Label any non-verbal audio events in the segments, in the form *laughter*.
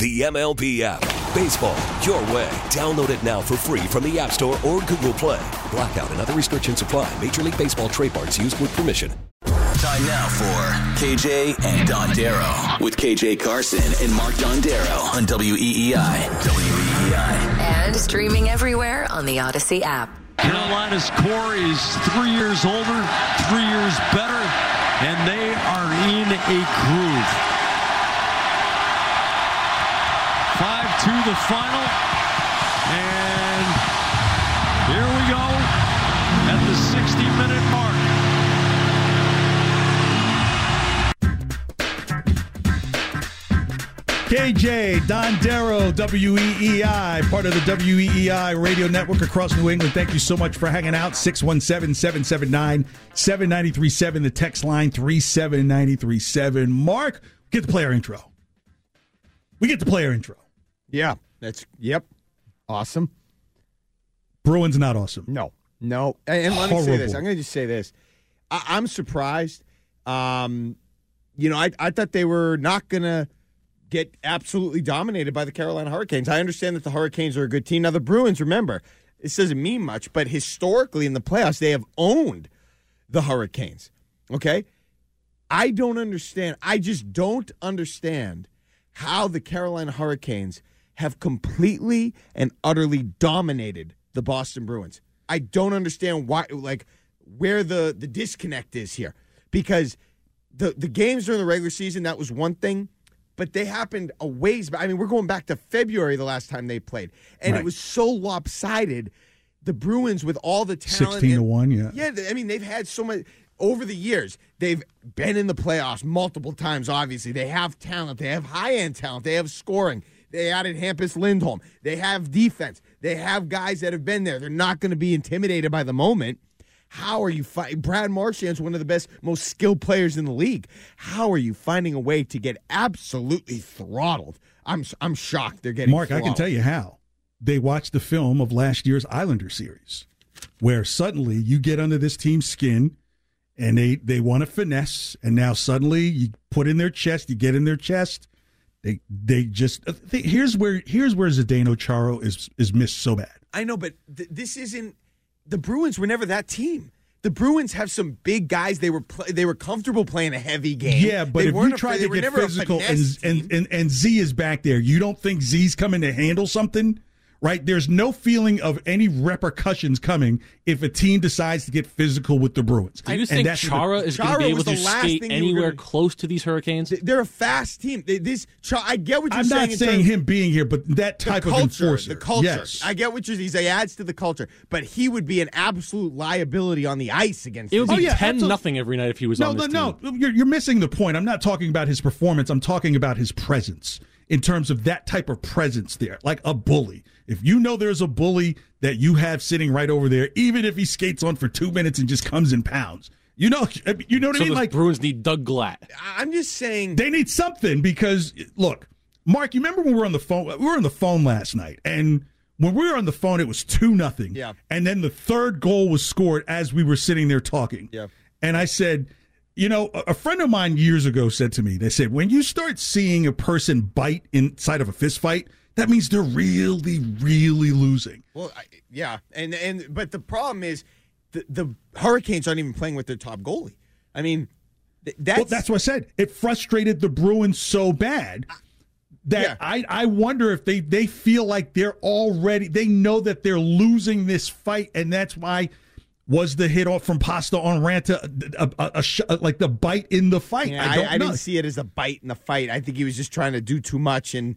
The MLB app. Baseball, your way. Download it now for free from the App Store or Google Play. Blackout and other restrictions apply. Major League Baseball trademarks used with permission. Time now for KJ and Dondero with KJ Carson and Mark Dondero on WEEI. WEEI. And streaming everywhere on the Audacy app. Carolina's core is three years older, three years better, and they are in a groove. Five to the final, and here we go at the 60 minute mark. KJ, Don Dondero, WEEI, part of the WEEI radio network across New England. Thank you so much for hanging out. 617 779 7937, the text line 37937. Mark, get the player intro. We get the player intro. Yeah, that's, yep. Awesome. Bruins not awesome. No, no. And, and let me say this. I'm going to just say this. I, I'm surprised. Um, you know, I, I thought they were not going to get absolutely dominated by the Carolina Hurricanes. I understand that the Hurricanes are a good team. Now, the Bruins, remember, this doesn't mean much, but historically in the playoffs, they have owned the Hurricanes. Okay? I don't understand. I just don't understand how the Carolina Hurricanes have completely and utterly dominated the Boston Bruins. I don't understand why, like, where the, the disconnect is here. Because the, the games during the regular season, that was one thing but they happened a ways back. I mean, we're going back to February the last time they played, and Right. it was so lopsided. The Bruins, with all the talent, 16 to and- 1, yeah. yeah. I mean, they've had so much over the years. They've been in the playoffs multiple times. Obviously, they have talent. They have high end talent. They have scoring. They added Hampus Lindholm. They have defense. They have guys that have been there. They're not going to be intimidated by the moment. How are you fighting? Brad Marchand's one of the best, most skilled players in the league. How are you finding a way to get absolutely throttled? I'm I'm shocked they're getting. Mark, I can tell you how. They watched the film of last year's Islander series, where suddenly you get under this team's skin and they, they want to finesse, and now suddenly you put in their chest, you get in their chest. They they just uh, th- here's where here's where Zdeno Chara is is missed so bad. I know, but th- this isn't. The Bruins were never that team. The Bruins have some big guys. They were they were comfortable playing a heavy game. Yeah, but They if you try to get physical and, and, and and Z is back there, you don't think Z's coming to handle something? Right? There's no feeling of any repercussions coming if a team decides to get physical with the Bruins. Do you And think that's the- Chara is going to be able to the last skate thing you were anywhere gonna- close to these Hurricanes? They're a fast team. They, this I get what you're I'm saying. not saying him being here, but that type of culture, enforcer. the culture. Yes. I get what you're saying. He adds to the culture, but he would be an absolute liability on the ice against. It would be Oh, yeah, ten absolutely. nothing every night if he was no, on no, this no. team. You're, you're missing the point. I'm not talking about his performance. I'm talking about his presence in terms of that type of presence there, like a bully. If you know there's a bully that you have sitting right over there, even if he skates on for two minutes and just comes in pounds, you know, you know what So I mean? Like Bruins need Doug Glatt. I'm just saying. they need something because look, Mark, you remember when we were on the phone? We were on the phone last night, and when we were on the phone, it was two nothing. Yeah. And then the third goal was scored as we were sitting there talking. Yeah. And I said, you know, a a friend of mine years ago said to me, they said, when you start seeing a person bite inside of a fist fight, that means they're really, really losing. Well, I, yeah, and and but the problem is the the Hurricanes aren't even playing with their top goalie. I mean, th- that's well, that's what I said. It frustrated the Bruins so bad that Yeah. I, I wonder if they, they feel like they're already they know that they're losing this fight, and that's why Was the hit off from Pasta on Raanta a, a, a, a, like the bite in the fight? Yeah, I don't I, I didn't see it as a bite in the fight. I think he was just trying to do too much, and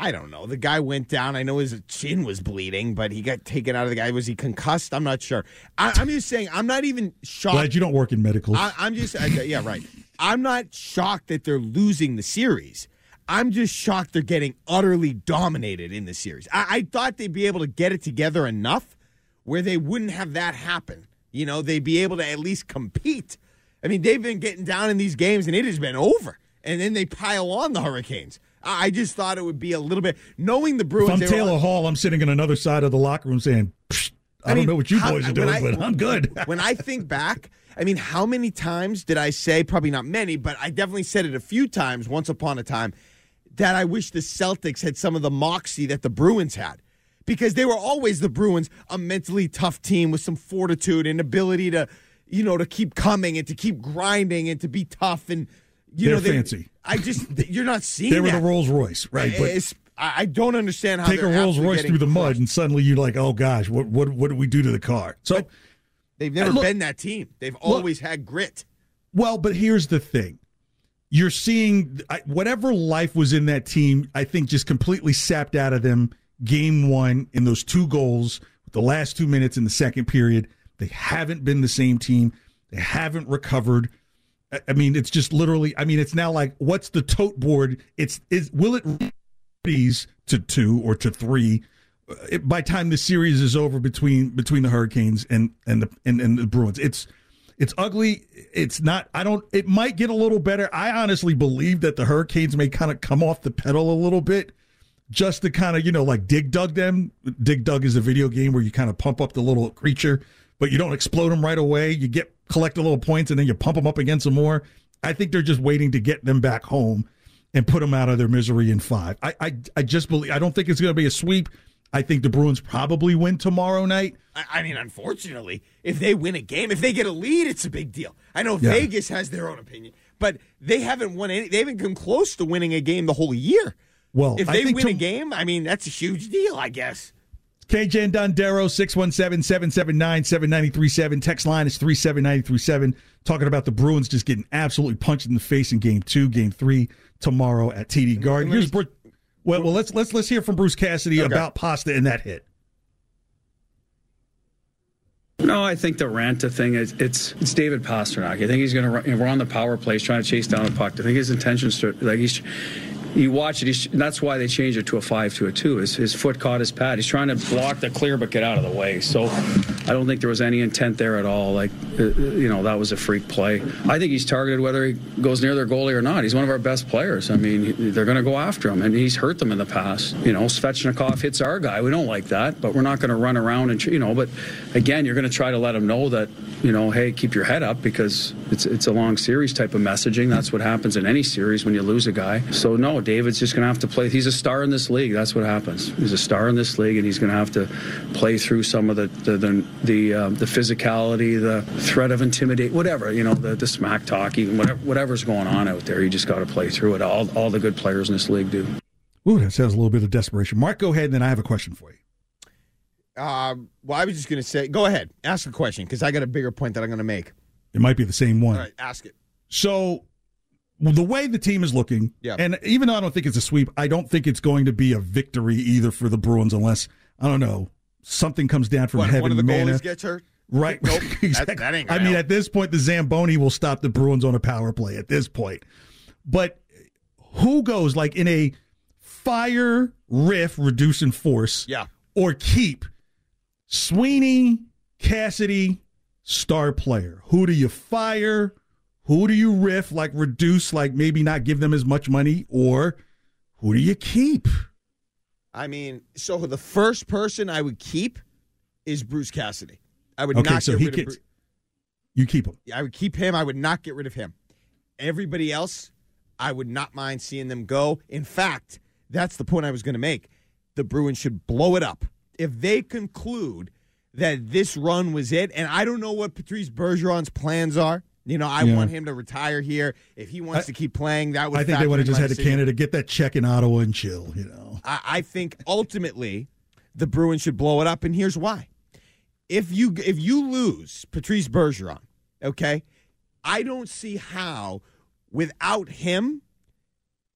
I don't know. The guy went down. I know his chin was bleeding, but he got taken out of the guy. Was he concussed? I'm not sure. I, am just saying. I'm not even shocked. Glad you don't work in medical. I, I'm just I, yeah, right. I'm not shocked that they're losing the series. I'm just shocked they're getting utterly dominated in the series. I, I thought they'd be able to get it together enough where they wouldn't have that happen. You know, they'd be able to at least compete. I mean, they've been getting down in these games and it has been over. And then they pile on the Hurricanes. I just thought it would be a little bit knowing the Bruins. If I'm Taylor Hall, I'm sitting on another side of the locker room saying, "Psh, I, don't know what you how- boys are doing, I- but I'm good. *laughs* when I think back, I mean, how many times did I say, probably not many, but I definitely said it a few times once upon a time, that I wish the Celtics had some of the moxie that the Bruins had. Because they were always the Bruins, a mentally tough team with some fortitude and ability to, you know, to keep coming and to keep grinding and to be tough and you know They're know they, fancy. I just you're not seeing they were that. the Rolls Royce, right? But It's- I don't understand how take a Rolls Royce through the mud, crushed. and suddenly you're like, oh gosh, what what what did we do to the car? So, They've never look- been that team. They've always had grit. well, but here's the thing: you're seeing whatever life was in that team. I think just completely sapped out of them. Game one in those two goals, with the last two minutes in the second period, they haven't been the same team. They haven't recovered. I- mean, it's just literally. I mean, it's now like, what's the tote board? It's is will it these to two or to three uh, it, by time the series is over between between the Hurricanes and and the and, and the Bruins. It's it's ugly. It's not. I don't. It might get a little better. I honestly believe that the Hurricanes may kind of come off the pedal a little bit, just to kind of you know like dig dug them. Dig dug is a video game where you kind of pump up the little creature, but you don't explode them right away. You get collect a little points and then you pump them up against some more. I think they're just waiting to get them back home and put them out of their misery in five. I I, I just believe. I don't think it's going to be a sweep. I think the Bruins probably win tomorrow night. I, I mean, unfortunately, if they win a game, if they get a lead, it's a big deal. I know Yeah. Vegas has their own opinion, but they haven't won any. They haven't come close to winning a game the whole year. Well, if they win a game, I mean, that's a huge deal. I guess. KJ and Dondero, 617 779 7937. Text line is 37937. Talking about the Bruins just getting absolutely punched in the face in game two, game three tomorrow at TD Garden. Here's Bru- well, well, let's let's let's hear from Bruce Cassidy Okay. about Pasta and that hit. No, I think the Raanta thing is it's it's David Pastrnak. I think he's going to run. We're on the power play, trying to chase down the puck. I think his intentions to like he's. You watch it. That's why they changed it to a five to a two. His, his foot caught his pad. He's trying to block the clear, but get out of the way. So, I don't think there was any intent there at all. Like, uh, you know, that was a freak play. I think he's targeted whether he goes near their goalie or not. He's one of our best players. I mean, they're going to go after him, and he's hurt them in the past. You know, Svechnikov hits our guy. We don't like that, but we're not going to run around and you know. But again, you're going to try to let him know that you know, hey, keep your head up because it's it's a long series type of messaging. That's what happens in any series when you lose a guy. So no, David's just going to have to play. He's a star in this league. That's what happens. He's a star in this league, and he's going to have to play through some of the the the the, um, the physicality, the threat of intimidate, whatever you know, the, the smack talk, even whatever whatever's going on out there. You just got to play through it. All all the good players in this league do. Ooh, that sounds a little bit of desperation. Mark, go ahead, and then I have a question for you. Um, well, I was just going to say, go ahead, ask a question because I got a bigger point that I'm going to make. It might be the same one. All right, ask it. So well, the way the team is looking, Yeah. and even though I don't think it's a sweep, I don't think it's going to be a victory either for the Bruins unless I don't know something comes down from What, heaven. one of the manna. goalies gets hurt? Right. *laughs* Nope. exactly. *laughs* That, that I mean, help. at this point, the Zamboni will stop the Bruins on a power play at this point. But who goes like in a fire riff reducing force Yeah. or keep Sweeney, Cassidy, star player? Who do you fire? Who do you riff, like reduce, like maybe not give them as much money? Or who do you keep? I mean, so the first person I would keep is Bruce Cassidy. I would Okay, not so get rid of Bruce. you keep him. I would keep him. I would not get rid of him. Everybody else, I would not mind seeing them go. In fact, that's the point I was going to make. The Bruins should blow it up. If they conclude that this run was it, and I don't know what Patrice Bergeron's plans are. You know, I Yeah. want him to retire here. If he wants I- to keep playing, that would. I think they would have just had to. Canada get that check in Ottawa and chill, you know. I, I think ultimately the Bruins should blow it up, and here's why. if you if you lose Patrice Bergeron, okay, I don't see how without him,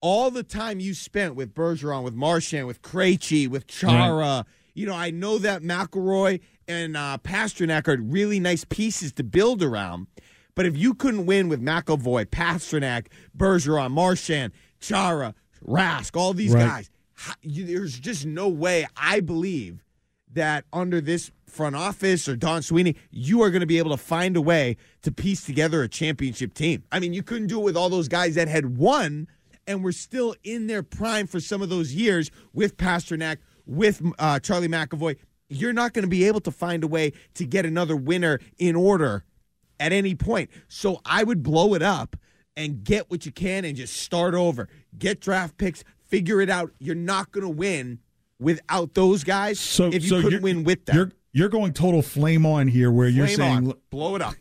all the time you spent with Bergeron, with Marchand, with Krejci, with Chara, right. you know, I know that McAvoy and uh, Pastrnak are really nice pieces to build around. But if you couldn't win with McAvoy, Pastrnak, Bergeron, Marchand, Chara, Rask, all these right. guys, you, there's just no way I believe that under this front office or Don Sweeney, you are going to be able to find a way to piece together a championship team. I mean, you couldn't do it with all those guys that had won and were still in their prime for some of those years with Pastrnak, with uh, Charlie McAvoy. You're not going to be able to find a way to get another winner in order at any point. So I would blow it up and get what you can and just start over. Get draft picks, figure it out. You're not going to win without those guys so, if you so couldn't win with them. You're, you're going total flame on here where flame you're saying on. blow it up.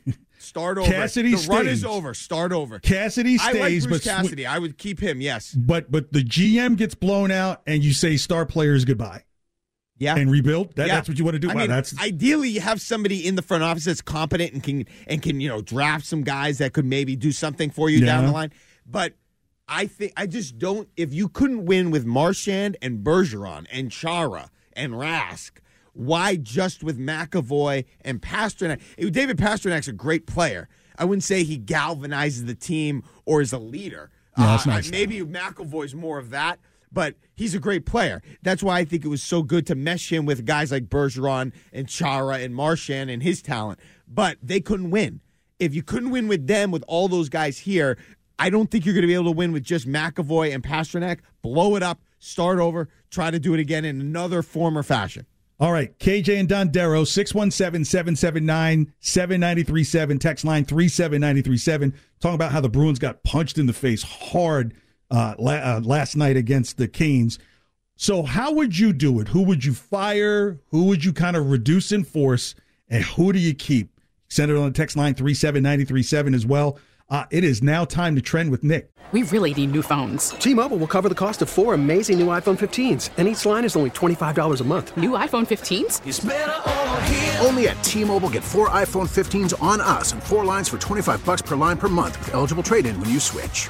Start over. Cassidy the stays. run is over. Start over. Cassidy stays, I like Bruce but Cassidy. I would keep him. Yes, but but the GM gets blown out, and you say star players goodbye. Yeah, and rebuild. That, yeah. That's what you want to do. I wow, mean, that's ideally you have somebody in the front office that's competent and can and can you know draft some guys that could maybe do something for you yeah. down the line. But I think I just don't. If you couldn't win with Marchand and Bergeron and Chara and Rask, why just with McAvoy and Pastrnak? David Pastrnak's a great player. I wouldn't say he galvanizes the team or is a leader. No, that's uh, nice. Maybe McAvoy's more of that, but he's a great player. That's why I think it was so good to mesh him with guys like Bergeron and Chara and Marchand and his talent. But they couldn't win. If you couldn't win with them, with all those guys here, I don't think you're going to be able to win with just McAvoy and Pastrnak. Blow it up, start over, try to do it again in another form or fashion. All right, KJ and Dondero, 617 779 7937, text line 37937. Talking about how the Bruins got punched in the face hard uh, la- uh, last night against the Canes. So, how would you do it? Who would you fire? Who would you kind of reduce in force? And who do you keep? Send it on the text line 37937 as well. Uh, it is now time to trend with Nick. We really need new phones. T Mobile will cover the cost of four amazing new iPhone 15s, and each line is only $25 a month. New iPhone 15s? Only at T Mobile get four iPhone 15s on us and four lines for 25 bucks per line per month with eligible trade in when you switch.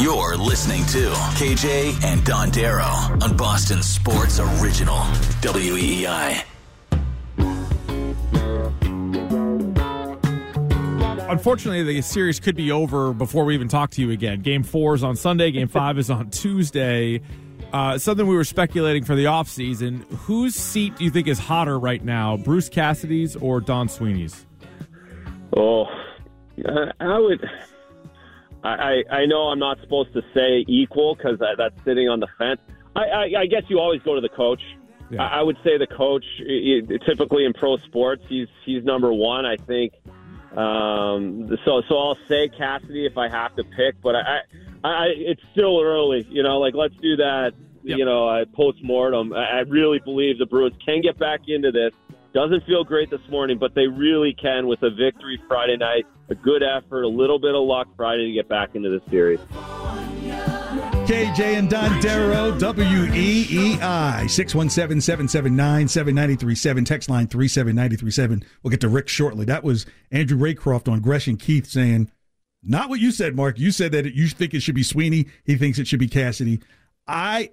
You're listening to KJ and Dondero on Boston Sports Original, WEEI. Unfortunately, the series could be over before we even talk to you again. Game four is on Sunday, game *laughs* five is on Tuesday. Uh, something we were speculating for the offseason. Whose seat do you think is hotter right now, Bruce Cassidy's or Don Sweeney's? Oh, I would. I, I know I'm not supposed to say equal because that's sitting on the fence. I, I, I guess you always go to the coach. Yeah. I, I would say the coach, typically in pro sports, he's he's number one. I think. Um, so so I'll say Cassidy if I have to pick, but I, I it's still early. You know, like let's do that. Yep. You know, uh, post mortem. I, I really believe the Bruins can get back into this. Doesn't feel great this morning, but they really can with a victory Friday night, a good effort, a little bit of luck Friday to get back into the series. KJ and Don Dondero, WEEI, 617 779 7937, text line 37937. We'll get to Rick shortly. That was Andrew Raycroft on Gresh and Keefe saying, not what you said, Mark. You said that you think it should be Sweeney. He thinks it should be Cassidy. I,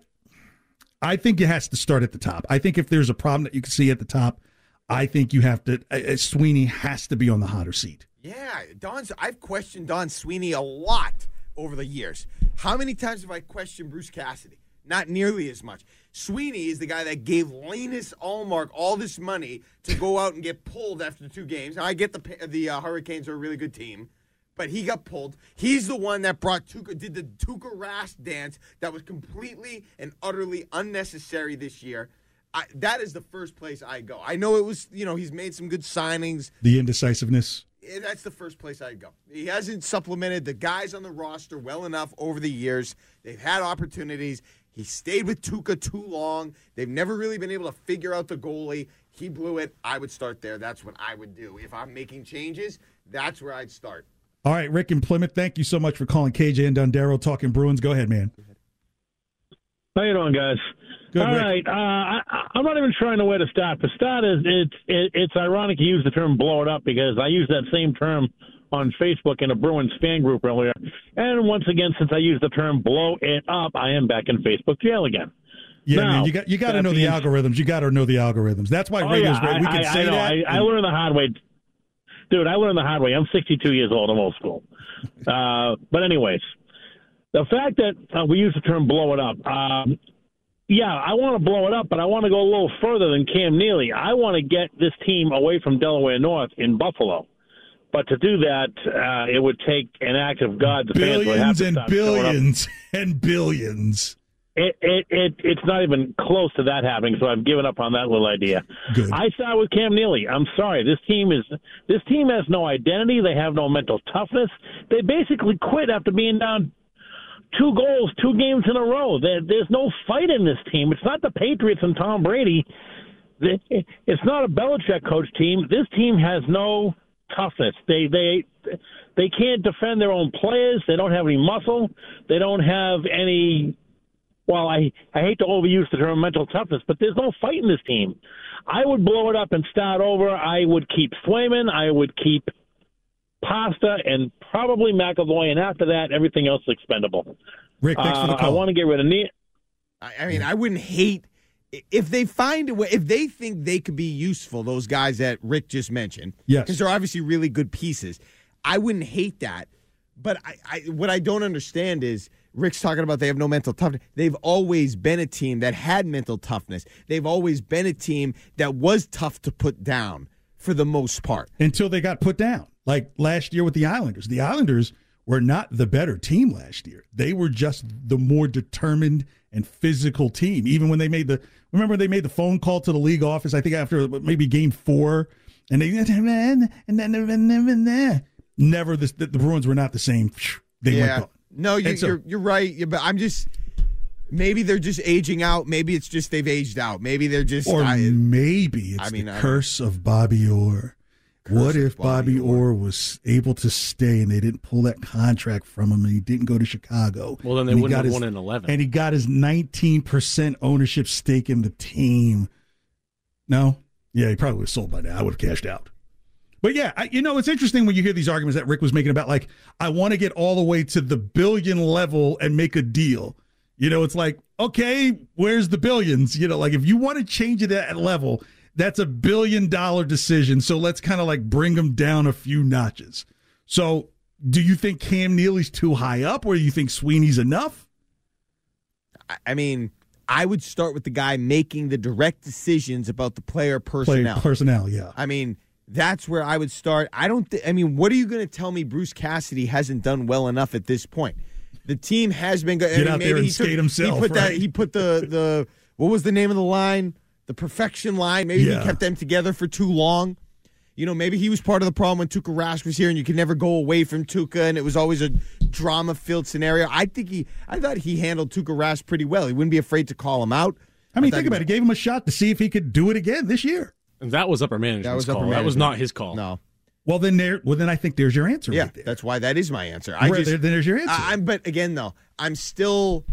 I think it has to start at the top. I think if there's a problem that you can see at the top, I think you have to, uh, Sweeney has to be on the hotter seat. Yeah, Don's. I've questioned Don Sweeney a lot over the years. How many times have I questioned Bruce Cassidy? Not nearly as much. Sweeney is the guy that gave Linus Ullmark all this money to go out and get pulled after two games. I get the the uh, Hurricanes are a really good team, but he got pulled. He's the one that brought Tuukka, did the Tuukka Rask dance that was completely and utterly unnecessary this year. I, that is the first place I go. I know it was, you know, he's made some good signings. The indecisiveness. That's the first place I'd go. He hasn't supplemented the guys on the roster well enough over the years. They've had opportunities. He stayed with Tuukka too long. They've never really been able to figure out the goalie. He blew it. I would start there. That's what I would do. If I'm making changes, that's where I'd start. All right, Rick in Plymouth, thank you so much for calling KJ and Dondero talking Bruins. Go ahead, man. How you doing, guys? Good, All right, uh, I, I'm not even trying to way to start. For start, is it's it, it's ironic you use the term "blow it up" because I used that same term on Facebook in a Bruins fan group earlier. And once again, since I used the term "blow it up," I am back in Facebook jail again. Yeah, Now, man, you got you got to know the algorithms. You got to know the algorithms. That's why Oh, radio's yeah, great. We I, can I, say I know. that. I, I learned the hard way, dude. I learned the hard way. I'm 62 years old. I'm old school. *laughs* Uh, but anyways, the fact that uh, we use the term "blow it up." Um, yeah, I want to blow it up, but I want to go a little further than Cam Neely. I want to get this team away from Delaware North in Buffalo. But to do that, uh, it would take an act of God. The fans would have billions to and stop showing up. billions and billions. It, it it it's not even close to that happening. So I've given up on that little idea. Good. I start with Cam Neely. I'm sorry, this team is this team has no identity. They have no mental toughness. They basically quit after being down two goals, two games in a row. There, there's no fight in this team. It's not the Patriots and Tom Brady. It's not a Belichick coach team. This team has no toughness. They they they can't defend their own players. They don't have any muscle. They don't have any. Well, I I hate to overuse the term mental toughness, but there's no fight in this team. I would blow it up and start over. I would keep Swayman. I would keep Pasta and probably McAvoy, and after that, everything else is expendable. Rick, thanks for the Uh, I want to get rid of Neil. I, I mean, I wouldn't hate if they find a way. If they think they could be useful, those guys that Rick just mentioned, Yes. because they're obviously really good pieces. I wouldn't hate that, but I, I what I don't understand is Rick's talking about they have no mental toughness. They've always been a team that had mental toughness. They've always been a team that was tough to put down for the most part. until they got put down. Like last year with the Islanders. The Islanders were not the better team last year. They were just the more determined and physical team. Even when they made the remember they made the phone call to the league office, I think after maybe game four, and they and then never the, the Bruins were not the same. They yeah. No, you, And so- you're you're right. But I'm just maybe they're just aging out. Maybe it's just they've aged out. Maybe they're just or I- maybe it's I mean, the I curse of Bobby Orr. What if Bobby, Orr was able to stay and they didn't pull that contract from him and he didn't go to Chicago? Well, then they And he wouldn't got have his- won in 11. And he got his 19% ownership stake in the team. No? Yeah, he probably was sold by now. I would have cashed out. But yeah, I, you know, it's interesting when you hear these arguments that Rick was making about like, I want to get all the way to the billion level and make a deal. You know, it's like, okay, where's the billions? You know, like if you want to change it at that level, that's a billion dollar decision. So let's kind of like bring them down a few notches. So do you think Cam Neely's too high up or do you think Sweeney's enough? I- I mean, I would start with the guy making the direct decisions about the player Play personnel. personnel, yeah. I mean, that's where I would start. I don't. Th- I mean, what are you going to tell me? Bruce Cassidy hasn't done well enough at this point. The team has been good. I Get mean, out there and he took- skate himself, He put that. He put the the what was the name of the line? The perfection line. Maybe Yeah. he kept them together for too long. You know, maybe he was part of the problem when Tuukka Rask was here, and you could never go away from Tuukka, and it was always a drama-filled scenario. I think he, I thought he handled Tuukka Rask pretty well. He wouldn't be afraid to call him out. I mean, thought think about it. He gave him a shot to see if he could do it again this year. And that was upper management's That was upper call. That was not his call. No. Well, then there. Well, then I think there's your answer. Yeah, right there. that's why that is my answer. I Right just, there- then there's your answer. I, am but again though, I'm still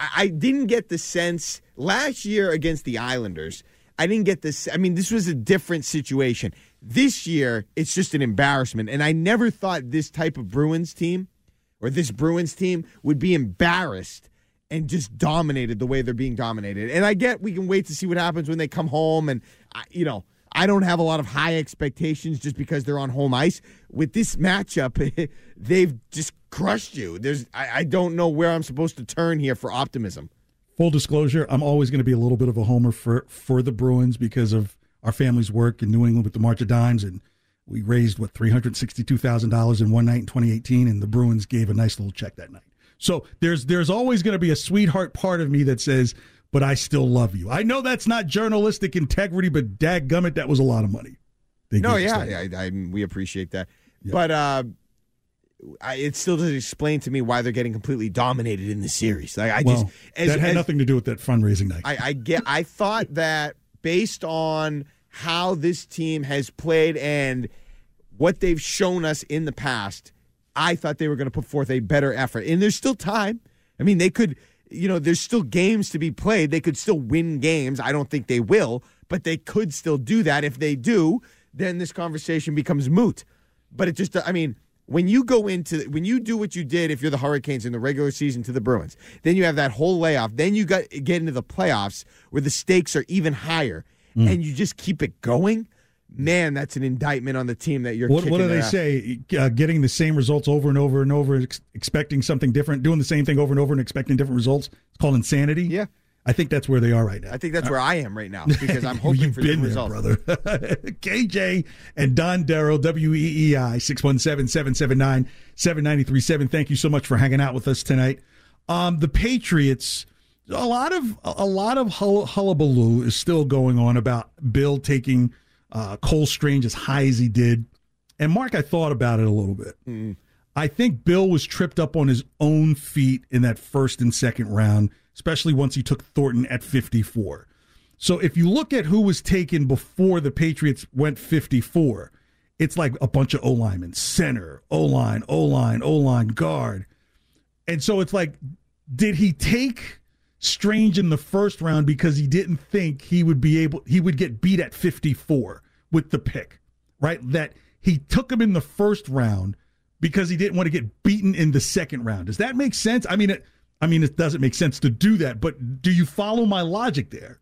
I, didn't get the sense last year against the Islanders. I didn't get this. I mean, this was a different situation. This year, it's just an embarrassment. And I never thought this type of Bruins team or this Bruins team would be embarrassed and just dominated the way they're being dominated. And I get we can wait to see what happens when they come home. And, you know, I don't have a lot of high expectations just because they're on home ice. With this matchup, *laughs* they've just crushed you. There's I, I don't know where I'm supposed to turn here for optimism. Full disclosure, I'm always going to be a little bit of a homer for for the Bruins because of our family's work in New England with the March of Dimes, and we raised what three hundred sixty-two thousand dollars in one night in 2018, and the Bruins gave a nice little check that night. So there's there's always going to be a sweetheart part of me that says, "But I still love you." I know that's not journalistic integrity, but dadgummit, that was a lot of money. They No, yeah. I, I, we appreciate that. But uh, I, it still doesn't explain to me why they're getting completely dominated in the series. Like I well, just as, that had as- nothing to do with that fundraising night. I, I get. I thought that based on how this team has played and what they've shown us in the past, I thought they were going to put forth a better effort. And there's still time. I mean, they could. You know, there's still games to be played. They could still win games. I don't think they will, but they could still do that. If they do, then this conversation becomes moot. But it just, I mean, when you go into when you do what you did if you're the Hurricanes in the regular season to the Bruins, then you have that whole layoff. Then you got get into the playoffs where the stakes are even higher, Mm. and you just keep it going. Man, that's an indictment on the team that you're. What, what do they say? Uh, getting the same results over and over and over, ex- expecting something different, doing the same thing over and over and expecting different results. It's called insanity. Yeah. I think that's where they are right now. I think that's where I am right now because I'm *laughs* hoping You've for been different there, results. brother. *laughs* KJ and Dondero, WEEI, 617-779-7937. Thank you so much for hanging out with us tonight. Um, the Patriots, a lot of a lot of hull- hullabaloo is still going on about Bill taking uh, Cole Strange as high as he did. And Mark, I thought about it a little bit. I think Bill was tripped up on his own feet in that first and second round, especially once he took Thornton at 54. So if you look at who was taken before the Patriots went 54, it's like a bunch of O linemen, center, O line, O line, O line, guard. And so it's like, did he take Strange in the first round because he didn't think he would be able, he would get beat at 54 with the pick, right? That he took him in the first round because he didn't want to get beaten in the second round. Does that make sense? I mean, it, I mean, it doesn't make sense to do that, but do you follow my logic there?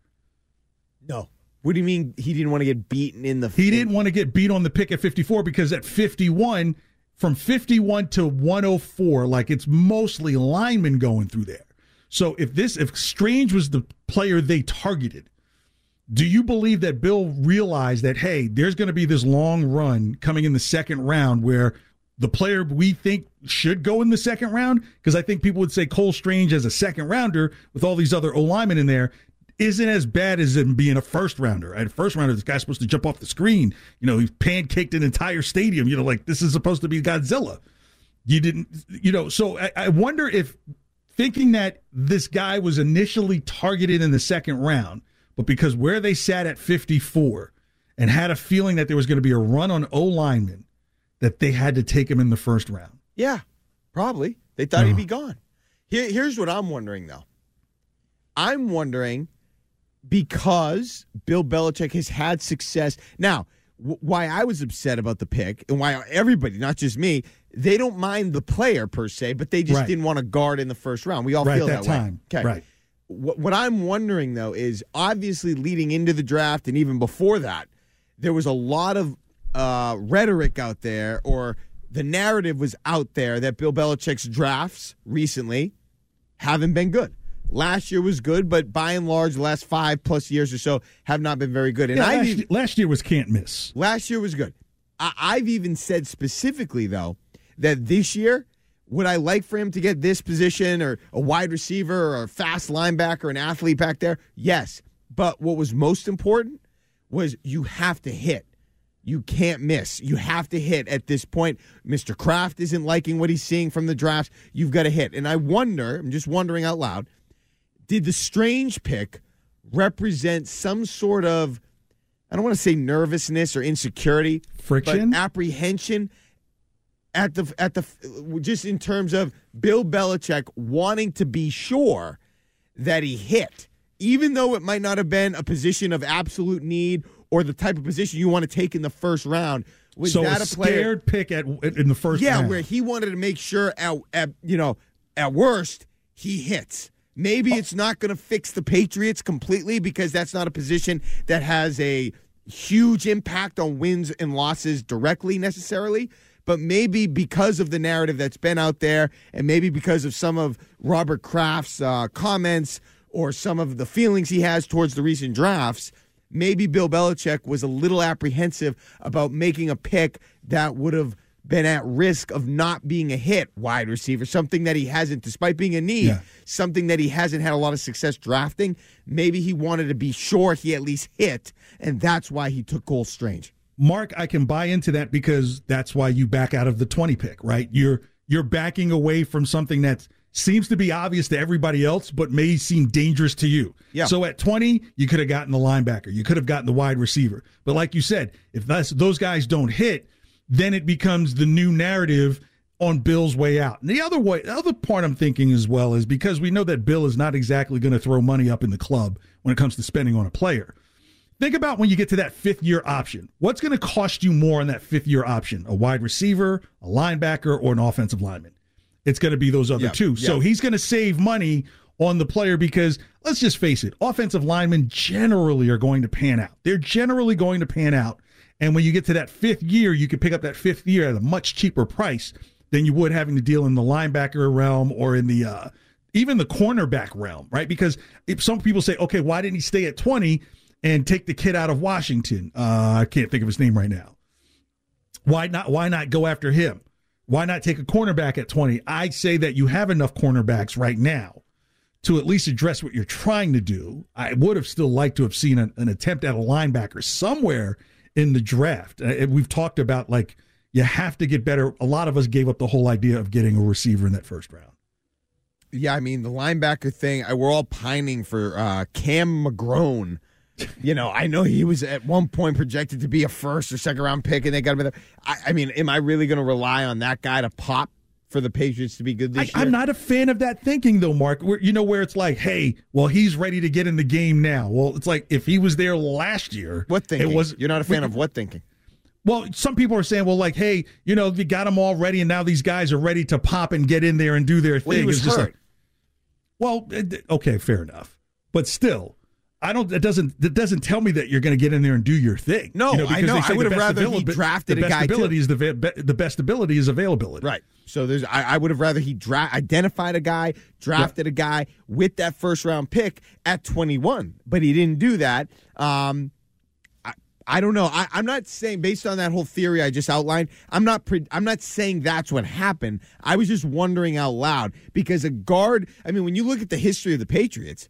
No. What do you mean he didn't want to get beaten in the? He didn't want to get beat on the pick at 54 because at 51, from 51 to 104, like it's mostly linemen going through there. So if this, if Strange was the player they targeted, do you believe that Bill realized that, hey, there's going to be this long run coming in the second round where the player we think should go in the second round? Because I think people would say Cole Strange as a second rounder with all these other O linemen in there isn't as bad as him being a first rounder. At first rounder, this guy's supposed to jump off the screen. You know, he's pancaked an entire stadium. You know, like this is supposed to be Godzilla. You didn't, you know, so I, I wonder if thinking that this guy was initially targeted in the second round, but because where they sat at 54 and had a feeling that there was going to be a run on O lineman, that they had to take him in the first round. Yeah, probably. They thought he'd be uh-huh. gone. Here, here's what I'm wondering, though. I'm wondering because Bill Belichick has had success. Now, why I was upset about the pick and why everybody, not just me, they don't mind the player per se, but they just Right. didn't want to guard in the first round. We all Right, feel that that, time. way. Okay. Right. What, what I'm wondering though is obviously leading into the draft and even before that, there was a lot of uh, rhetoric out there, or the narrative was out there that Bill Belichick's drafts recently haven't been good. Last year was good, but by and large, the last five plus years or so have not been very good. And Yeah, I've last, last year was can't miss. Last year was good. I, I've even said specifically, though, that this year, would I like for him to get this position or a wide receiver or a fast linebacker, an athlete back there? Yes. But what was most important was you have to hit. You can't miss. You have to hit at this point. Mr. Kraft isn't liking what he's seeing from the drafts. You've got to hit. And I wonder, I'm just wondering out loud, did the strange pick represent some sort of I don't want to say nervousness or insecurity, friction, but apprehension at the at the just in terms of Bill Belichick wanting to be sure that he hit, even though it might not have been a position of absolute need or the type of position you want to take in the first round. Was so that a a, scared pick at in the first yeah, round. where he wanted to make sure at, at you know at worst he hits. Maybe it's not going to fix the Patriots completely because that's not a position that has a huge impact on wins and losses directly necessarily. But maybe because of the narrative that's been out there, and maybe because of some of Robert Kraft's uh, comments or some of the feelings he has towards the recent drafts, maybe Bill Belichick was a little apprehensive about making a pick that would have been at risk of not being a hit wide receiver, something that he hasn't, despite being a need, Yeah. something that he hasn't had a lot of success drafting. Maybe he wanted to be sure he at least hit, and that's why he took Cole Strange. Mark, I can buy into that because that's why you back out of the 20 pick, right? You're you're backing away from something that seems to be obvious to everybody else, but may seem dangerous to you. Yeah. So at 20, you could have gotten the linebacker, you could have gotten the wide receiver. But like you said, if those guys don't hit, then it becomes the new narrative on Bill's way out. And the other way, the other part I'm thinking as well is because we know that Bill is not exactly going to throw money up in the club when it comes to spending on a player. Think about when you get to that fifth year option. What's going to cost you more on that fifth year option? A wide receiver, a linebacker, or an offensive lineman? It's going to be those other Yeah, two. So he's going to save money on the player because let's just face it, offensive linemen generally are going to pan out. They're generally going to pan out. And when you get to that fifth year, you can pick up that fifth year at a much cheaper price than you would having to deal in the linebacker realm or in the uh, even the cornerback realm, right? Because if some people say, okay, why didn't he stay at 20 and take the kid out of Washington? Uh, I can't think of his name right now. Why not? Why not go after him? Why not take a cornerback at 20? I say that you have enough cornerbacks right now to at least address what you're trying to do. I would have still liked to have seen an, an attempt at a linebacker somewhere in the draft. Uh, we've talked about like you have to get better. A lot of us gave up the whole idea of getting a receiver in that first round. Yeah, I mean the linebacker thing. We're all pining for uh, Cam McGrone. *laughs* You know, I know he was at one point projected to be a first or second round pick, and they got him. There. I, I mean, am I really going to rely on that guy to pop for the Patriots to be good this I, year? I'm not a fan of that thinking, though, Mark. Where, you know, where it's like, hey, well, he's ready to get in the game now. Well, it's like if he was there last year, What thinking? It was You're not a fan of what thinking? Well, some people are saying, well, like, hey, you know, you got them all ready, and now these guys are ready to pop and get in there and do their thing. Well, he was hurt. like, well, okay, fair enough, but still. I don't. That doesn't. That doesn't tell me that you're going to get in there and do your thing. No, You know, I know. I would have rather he drafted the a best guy, too. is the be- the best ability is availability. Right. So there's. I, I would have rather he dra- identified a guy, drafted a guy with that first round pick at 21, but he didn't do that. Um, I, I don't know. I, I'm not saying based on that whole theory I just outlined. I'm not. Pre- I'm not saying that's what happened. I was just wondering out loud because a guard. I mean, when you look at the history of the Patriots,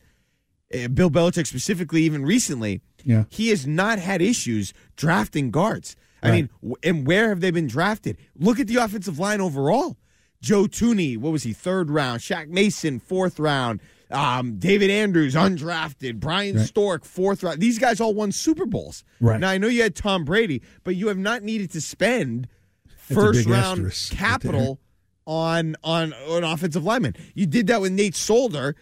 uh, Bill Belichick specifically, even recently, Yeah. he has not had issues drafting guards. I Right. mean, and where have they been drafted? Look at the offensive line overall. Joe Thuney, what was he? Third round. Shaq Mason, fourth round. Um, David Andrews, undrafted. Bryan Right. Stork, fourth round. These guys all won Super Bowls. Right. Now I know you had Tom Brady, but you have not needed to spend first round asterisk capital on on an offensive lineman. You did that with Nate Solder,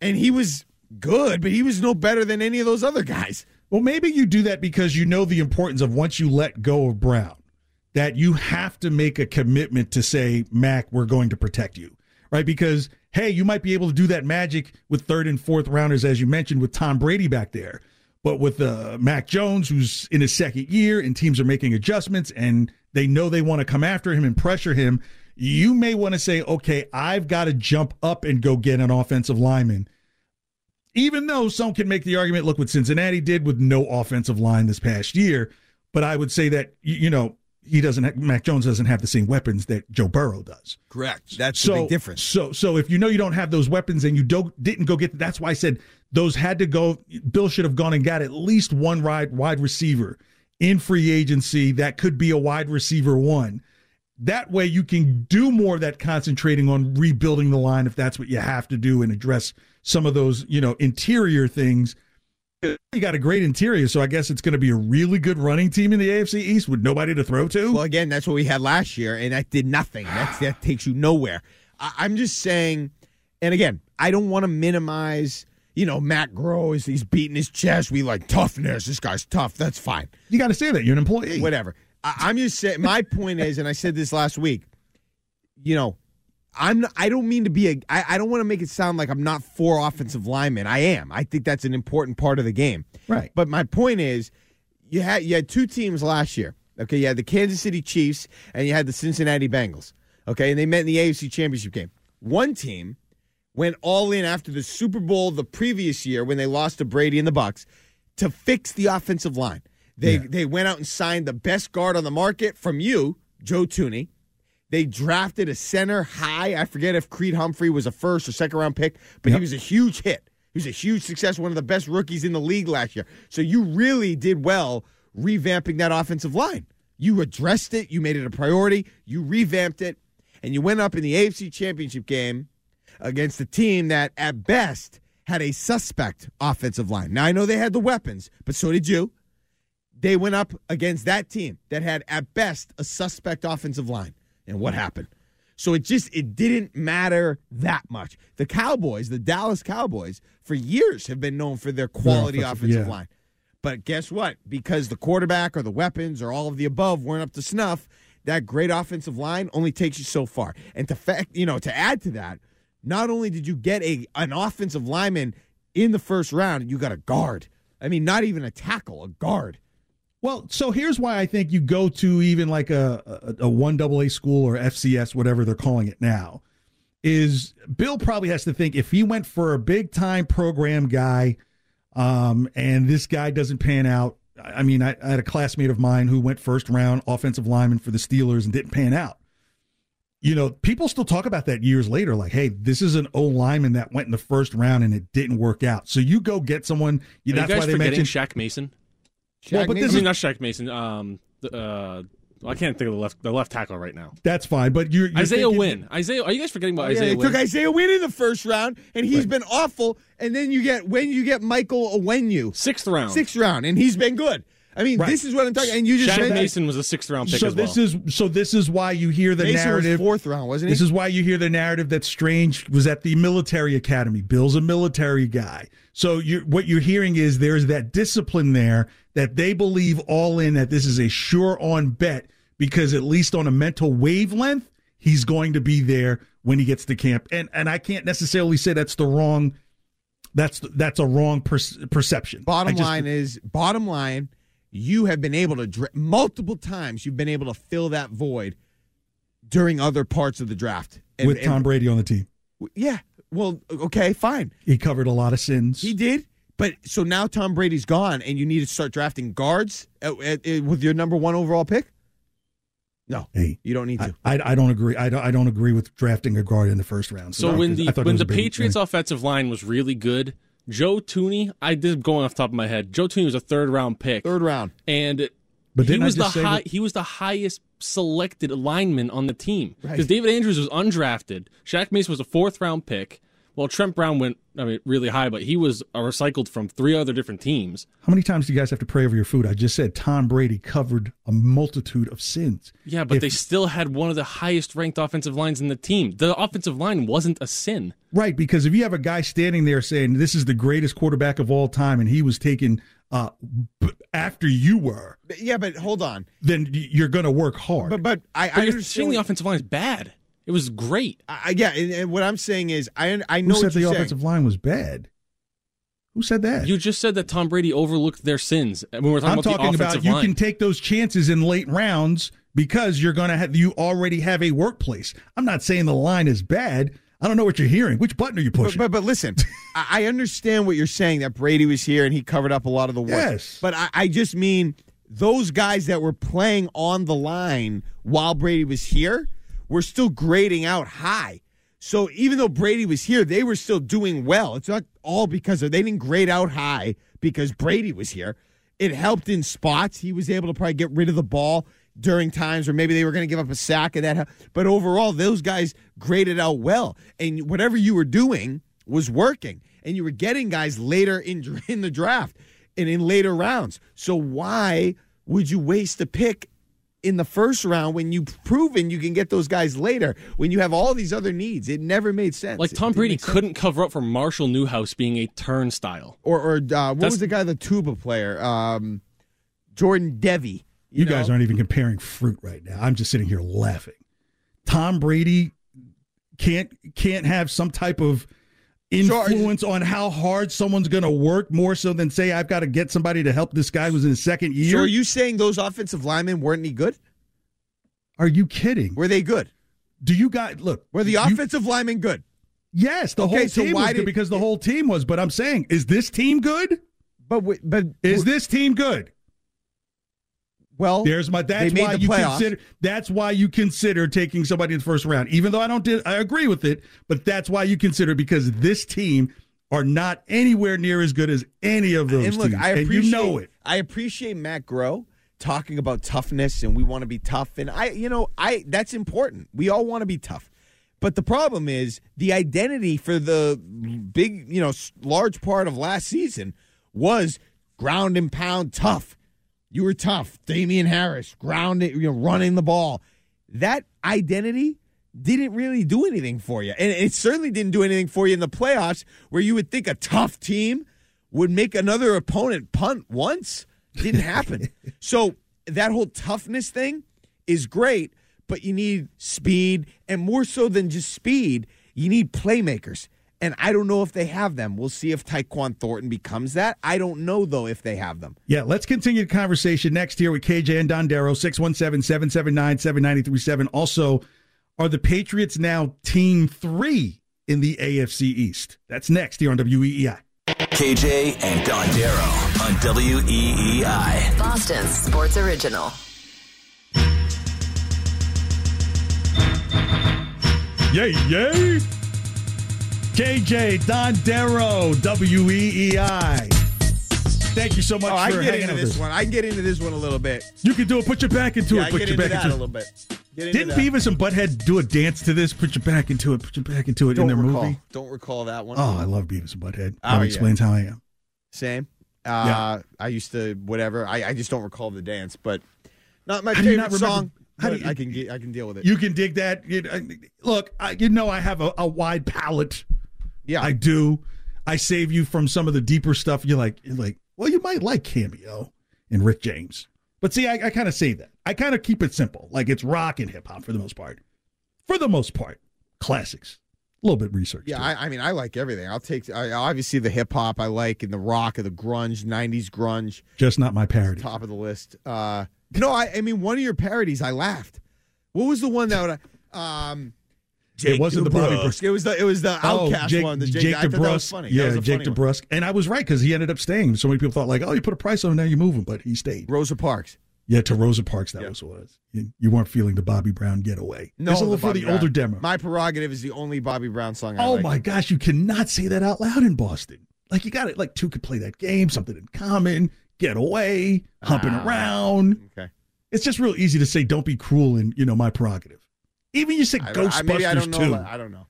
and he was good, but he was no better than any of those other guys. Well, maybe you do that because you know the importance of once you let go of Brown, that you have to make a commitment to say, Mac, we're going to protect you, right? Because, hey, you might be able to do that magic with third and fourth rounders, as you mentioned, with Tom Brady back there. But with uh, Mac Jones, who's in his second year and teams are making adjustments and they know they want to come after him and pressure him, you may want to say, okay, I've got to jump up and go get an offensive lineman even though some can make the argument, look what Cincinnati did with no offensive line this past year. But I would say that you know he doesn't. Have, Mac Jones doesn't have the same weapons that Joe Burrow does. Correct. That's so, the big difference. So, so if you know you don't have those weapons and you don't didn't go get, that's why I said those had to go. Bill should have gone and got at least one wide wide receiver in free agency that could be a wide receiver one. That way you can do more of that concentrating on rebuilding the line if that's what you have to do and address some of those, you know, interior things. You got a great interior, so I guess it's going to be a really good running team in the AFC East with nobody to throw to. Well, again, that's what we had last year, and that did nothing. That's, *sighs* that takes you nowhere. I, I'm just saying, and again, I don't want to minimize you know, Matt Groh is he's beating his chest. We like toughness. This guy's tough. That's fine. You got to say that you're an employee. Whatever. I, I'm just saying. My point is, and I said this last week. You know, I'm. Not, I don't mean to be a. I, I don't want to make it sound like I'm not for offensive linemen. I am. I think that's an important part of the game. Right. But my point is, you had you had two teams last year. Okay, you had the Kansas City Chiefs and you had the Cincinnati Bengals. Okay, and they met in the AFC Championship game. One team went all in after the Super Bowl the previous year when they lost to Brady and the Bucks to fix the offensive line. They Yeah. they went out and signed the best guard on the market from you, Joe Thuney. They drafted a center high. I forget if Creed Humphrey was a first or second round pick, but he was a huge hit. He was a huge success, one of the best rookies in the league last year. So you really did well revamping that offensive line. You addressed it, you made it a priority, you revamped it, and you went up in the AFC Championship game against a team that, at best, had a suspect offensive line. Now, I know they had the weapons, but so did you. They went up against that team that had, at best, a suspect offensive line. And what happened? So it just it didn't matter that much. The Cowboys, the Dallas Cowboys, for years have been known for their quality offensive- offensive yeah. line. But guess what? Because the quarterback or the weapons or all of the above weren't up to snuff, that great offensive line only takes you so far. And to fact, you know, to add to that, not only did you get a an offensive lineman in the first round, you got a guard. I mean, not even a tackle, a guard. Well, so here's why I think you go to even like a a, one double A school or FCS, whatever they're calling it now, is Bill probably has to think if he went for a big time program guy, um, and this guy doesn't pan out. I mean, I, I had a classmate of mine who went first round offensive lineman for the Steelers and didn't pan out. You know, people still talk about that years later, like, hey, this is an O lineman that went in the first round and it didn't work out. So you go get someone. Are You, you that's guys why they forgetting mentioned Shaq Mason? Well, but I this is- not Shaq Mason. Um, the, uh, I can't think of the left the left tackle right now. That's fine, but you're, you're Isaiah thinking- Wynn. Isaiah, are you guys forgetting about Oh, yeah, Isaiah they Wynn? took Isaiah Wynn in the first round, and he's been awful. And then you get when you get Michael Onwenu, sixth round, sixth round, and he's been good. I mean, Right. this is what I'm talking. And you just Shaq said Mason was a sixth round pick So as well. this is so this is why you hear the Mason was narrative. fourth round, wasn't he? This is why you hear the narrative that Strange was at the military academy. Bill's a military guy. So you what you're hearing is there's that discipline there that they believe all in that this is a sure on bet because at least on a mental wavelength he's going to be there when he gets to camp. And and I can't necessarily say that's the wrong that's that's a wrong per, perception. Bottom just- line is, bottom line, you have been able to dra- multiple times. You've been able to fill that void during other parts of the draft. And- with and- Tom Brady on the team. yeah. Well, okay, fine. He covered a lot of sins. He did. But so now Tom Brady's gone, and you need to start drafting guards at, at- at- with your number one overall pick. No, Hey, you don't need to. I, I, I don't agree. I don't, I don't agree with drafting a guard in the first round. So when the I thought it when the a big- Patriots offensive line was really good, Joe Thuney, I did going off the top of my head. Joe Thuney was a third round pick, third round, and But he was the high, that- he was the highest selected lineman on the team Right. because David Andrews was undrafted. Shaq Mason was a fourth round pick. Well, Trent Brown went I mean really high, but he was uh, recycled from three other different teams. How many times do you guys have to pray over your food? I just said Tom Brady covered a multitude of sins. Yeah, but If- they still had one of the highest ranked offensive lines in the team. The offensive line wasn't a sin. Right, because if you have a guy standing there saying this is the greatest quarterback of all time, and he was taken uh, b- after you were, Yeah, but hold on. then you're going to work hard. But but I, But I you're understand. saying the offensive line is bad. It was great. I, yeah, and, and what I'm saying is, I I Who know said what the you're saying. offensive line was bad? Who said that? You just said that Tom Brady overlooked their sins. When we're talking I'm about talking the about you line. can take those chances in late rounds because you're going to have you already have a workplace. I'm not saying the line is bad. I don't know what you're hearing. Which button are you But, pushing? but but listen, *laughs* I I understand what you're saying that Brady was here and he covered up a lot of the work. Yes. But I, I just mean those guys that were playing on the line while Brady was here were still grading out high. So even though Brady was here, they were still doing well. It's not all because of they didn't grade out high because Brady was here. It helped in spots. He was able to probably get rid of the ball during times where maybe they were going to give up a sack and that. But overall, those guys graded out well, and whatever you were doing was working, and you were getting guys later in *laughs* in the draft and in later rounds. So why would you waste a pick in the first round when you've proven you can get those guys later when you have all these other needs. It never made sense. Like Tom Brady couldn't cover up for Marshall Newhouse being a turnstile. Or, or uh, what That's- was the guy, the tuba player? Um, Jordan Devey. You, guys know? aren't even comparing fruit right now. I'm just sitting here laughing. Tom Brady can't can't have some type of influence on how hard someone's going to work more so than say I've got to get somebody to help this guy who's in his second year. So are you saying those offensive linemen weren't any good? Are you kidding? Were they good? Do you guys look? Were the you- offensive linemen good? Yes, the Okay, whole so team was good because the whole team was. But I'm saying, is this team good? But but Is this team good? Well? There's my. That's why you playoffs. consider. That's why you consider taking somebody in the first round. Even though I don't. I agree with it, but that's why you consider because this team are not anywhere near as good as any of those and look, teams, I and you know it. I appreciate Matt Groh talking about toughness and we want to be tough and I you know, I that's important. We all want to be tough. But the problem is the identity for the big, you know, large part of last season was ground and pound tough. You were tough. Damien Harris, ground it, you know, running the ball. That identity didn't really do anything for you. And it certainly didn't do anything for you in the playoffs where you would think a tough team would make another opponent punt once. Didn't happen. *laughs* so that whole toughness thing is great, but you need speed, and more so than just speed, you need playmakers. And I don't know if they have them. We'll see if Tyquan Thornton becomes that. I don't know though if they have them. Yeah, let's continue the conversation next here with KJ and Dondero, 617-779-7937. Also, are the Patriots now team three in the AFC East? That's next here on WEEI. KJ and Dondero on WEEI. Boston's sports original. Yay, yay. KJ, Dondero, WEEI. Thank you so much Oh, I can get into out this one. I can get into this one a little bit. You can do it. Put your back into Yeah, it. I Put get your into back that into a little bit. Didn't. Beavis and Butthead do a dance to this? Put your back into it. Put your back into it Don't in their recall. movie. Don't recall that one. Oh, I love Beavis and Butthead. Oh, That yeah. explains how I am. Same. Uh, Yeah. I used to whatever. I, I just don't recall the dance, but not my How do you favorite not song. how do you- I can get, I can deal with it. You can dig that. You- I- Look, I, you know I have a, a wide palette. Yeah, I do. I save you from some of the deeper stuff. You're like, you're like, well, you might like Cameo and Rick James, but see, I, I kind of say that. I kind of keep it simple, like it's rock and hip hop for the most part. For the most part, classics. A little bit research. yeah. I, I mean, I like everything. I'll take I, obviously the hip hop I like and the rock and the grunge, '90s grunge, just not my parody. top of the list. Uh, no, I, I mean one of your parodies. I laughed. What was the one that would I, um? It wasn't the Bobby. Brooks. It was the it was the Oh, OutKast Jake, one. The Jake, Jake I thought that was DeBrusk. Yeah, Jake. DeBrusk. And I was right because he ended up staying. So many people thought like, oh, you put a price on him, now you move him, but he stayed. Rosa Parks. Yeah, to Rosa Parks, that was what it was. You, you weren't feeling the Bobby Brown getaway. No, it's a little for the Brown. older demo. My prerogative is the only Bobby Brown song. I oh like. my gosh, you cannot say that out loud in Boston. Like you got it. Like two could play that game, something in common, get away, humping Ah. around. Okay. It's just real easy to say, "Don't be cruel," and you know my prerogative. Even you said I Ghostbusters maybe I don't know. too. I don't know.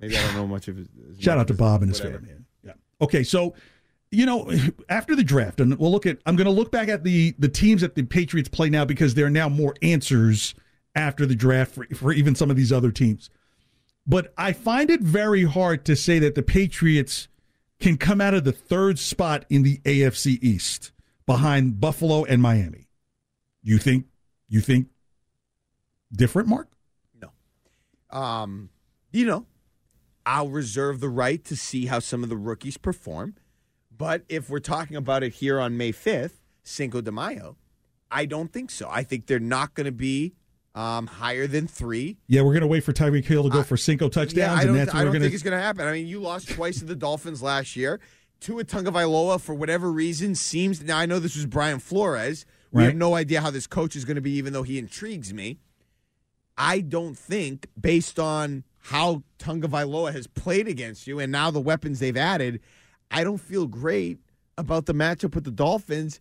Maybe I don't know much of it. Shout out to Bob and his whatever. family. Yeah. Okay, so you know, *laughs* after the draft, and we'll look at. I'm going to look back at the the teams that the Patriots play now because there are now more answers after the draft for, for even some of these other teams. But I find it very hard to say that the Patriots can come out of the third spot in the AFC East behind Buffalo and Miami. You think? You think different, Mark? Um, you know, I'll reserve the right to see how some of the rookies perform. But if we're talking about it here on May 5th, Cinco de Mayo, I don't think so. I think they're not going to be um, higher than three. Yeah, we're going to wait for Tyreek Hill to go for Cinco touchdowns, Yeah, I and don't, that's what I we're don't think it's going to happen. I mean, you lost twice to the Dolphins last year. Tua Tagovailoa, for whatever reason, seems now. I know this was Brian Flores. We have no idea how this coach is going to be, even though he intrigues me. I don't think, based on how Tagovailoa has played against you and now the weapons they've added, I don't feel great about the matchup with the Dolphins,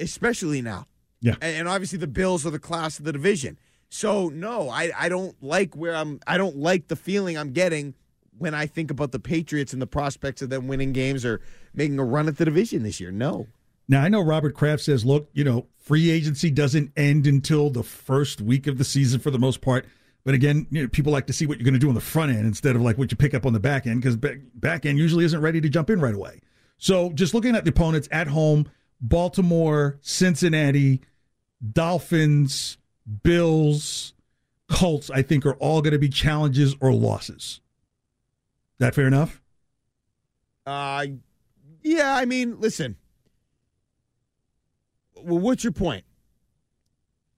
especially now. Yeah. And, and obviously the Bills are the class of the division. So no, I, I don't like where I'm I don't like the feeling I'm getting when I think about the Patriots and the prospects of them winning games or making a run at the division this year. No. Now, I know Robert Kraft says, look, you know, free agency doesn't end until the first week of the season for the most part. But again, you know, people like to see what you're going to do on the front end instead of like what you pick up on the back end because back end usually isn't ready to jump in right away. So just looking at the opponents at home, Baltimore, Cincinnati, Dolphins, Bills, Colts, I think are all going to be challenges or losses. That fair enough? Uh, yeah. I mean, listen. Well, what's your point?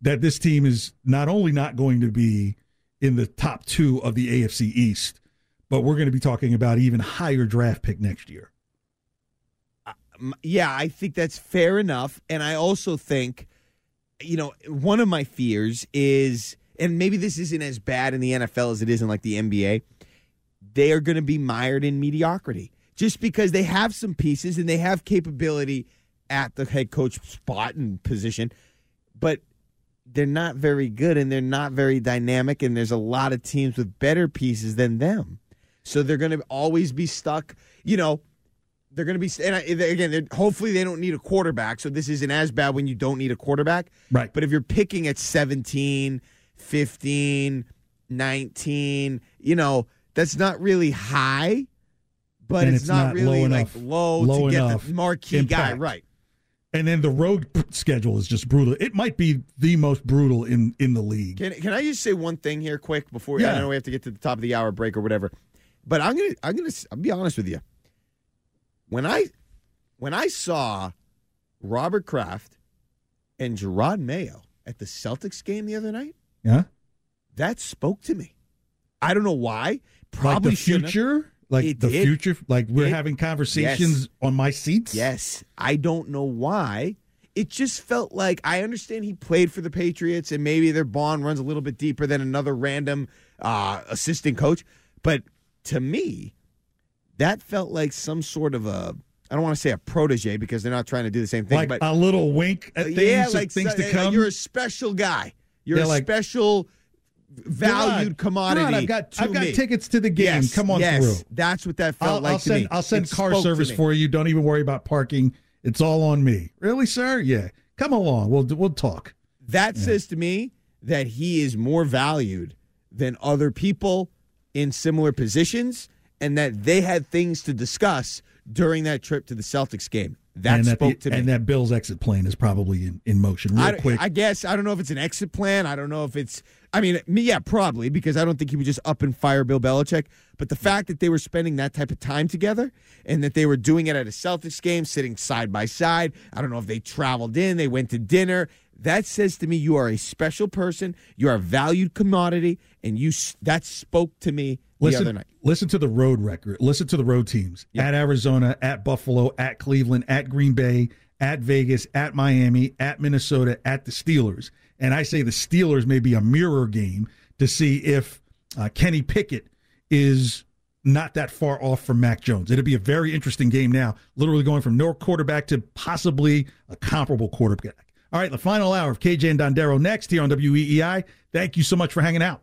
That this team is not only not going to be in the top two of the AFC East, but we're going to be talking about even higher draft pick next year. Yeah, I think that's fair enough. And I also think, you know, one of my fears is, and maybe this isn't as bad in the NFL as it is in like the NBA, they are going to be mired in mediocrity just because they have some pieces and they have capability at the head coach spot and position. But they're not very good and they're not very dynamic and there's a lot of teams with better pieces than them. So they're going to always be stuck you know they're going to be and again hopefully they don't need a quarterback so this isn't as bad when you don't need a quarterback. Right. But if you're picking at 17 15 19 you know that's not really high but it's, it's, not, not really low like low, low to get enough the marquee impact. guy right and then the road schedule is just brutal. It might be the most brutal in in the league. Can Can I just say one thing here, quick, before Yeah. I know we have to get to the top of the hour break or whatever, but I'm gonna I'm gonna I'll be honest with you. When I when I saw Robert Kraft and Jerod Mayo at the Celtics game the other night, Yeah, that spoke to me. I don't know why. Probably like the shouldn't have. Like It the did. future, like we're It- having conversations Yes. on my seats. Yes. I don't know why. It just felt like I understand he played for the Patriots and maybe their bond runs a little bit deeper than another random uh, assistant coach. But to me, that felt like some sort of a I don't want to say a protege because they're not trying to do the same thing. like but a little wink at things, yeah, like things so- to like come. you're a special guy. You're Yeah, a like- special valued commodity. Jerod, I've got I've got me. tickets to the game. Yes, come on yes, through. That's what that felt I'll, like I'll to send me. I'll send car service for you. Don't even worry about parking. It's all on me. Really, sir? Yeah. Come along. We'll we'll talk. That says to me that he is more valued than other people in similar positions and that they had things to discuss during that trip to the Celtics game. That and spoke to me. And that Bill's exit plan is probably in, in motion real I, quick. I guess I don't know if it's an exit plan. I don't know if it's. I mean, me, yeah, probably because I don't think he would just up and fire Bill Belichick. But the fact that they were spending that type of time together and that they were doing it at a Celtics game, sitting side by side. I don't know if they traveled in, they went to dinner. That says to me you are a special person. You are a valued commodity, and you that spoke to me listen, listen to the road record. Listen to the road teams at Arizona, at Buffalo, at Cleveland, at Green Bay, at Vegas, at Miami, at Minnesota, at the Steelers. And I say the Steelers may be a mirror game to see if uh, Kenny Pickett is not that far off from Mac Jones. It'll be a very interesting game now, literally going from no quarterback to possibly a comparable quarterback. All right, the final hour of KJ and Dondero next here on WEEI. Thank you so much for hanging out.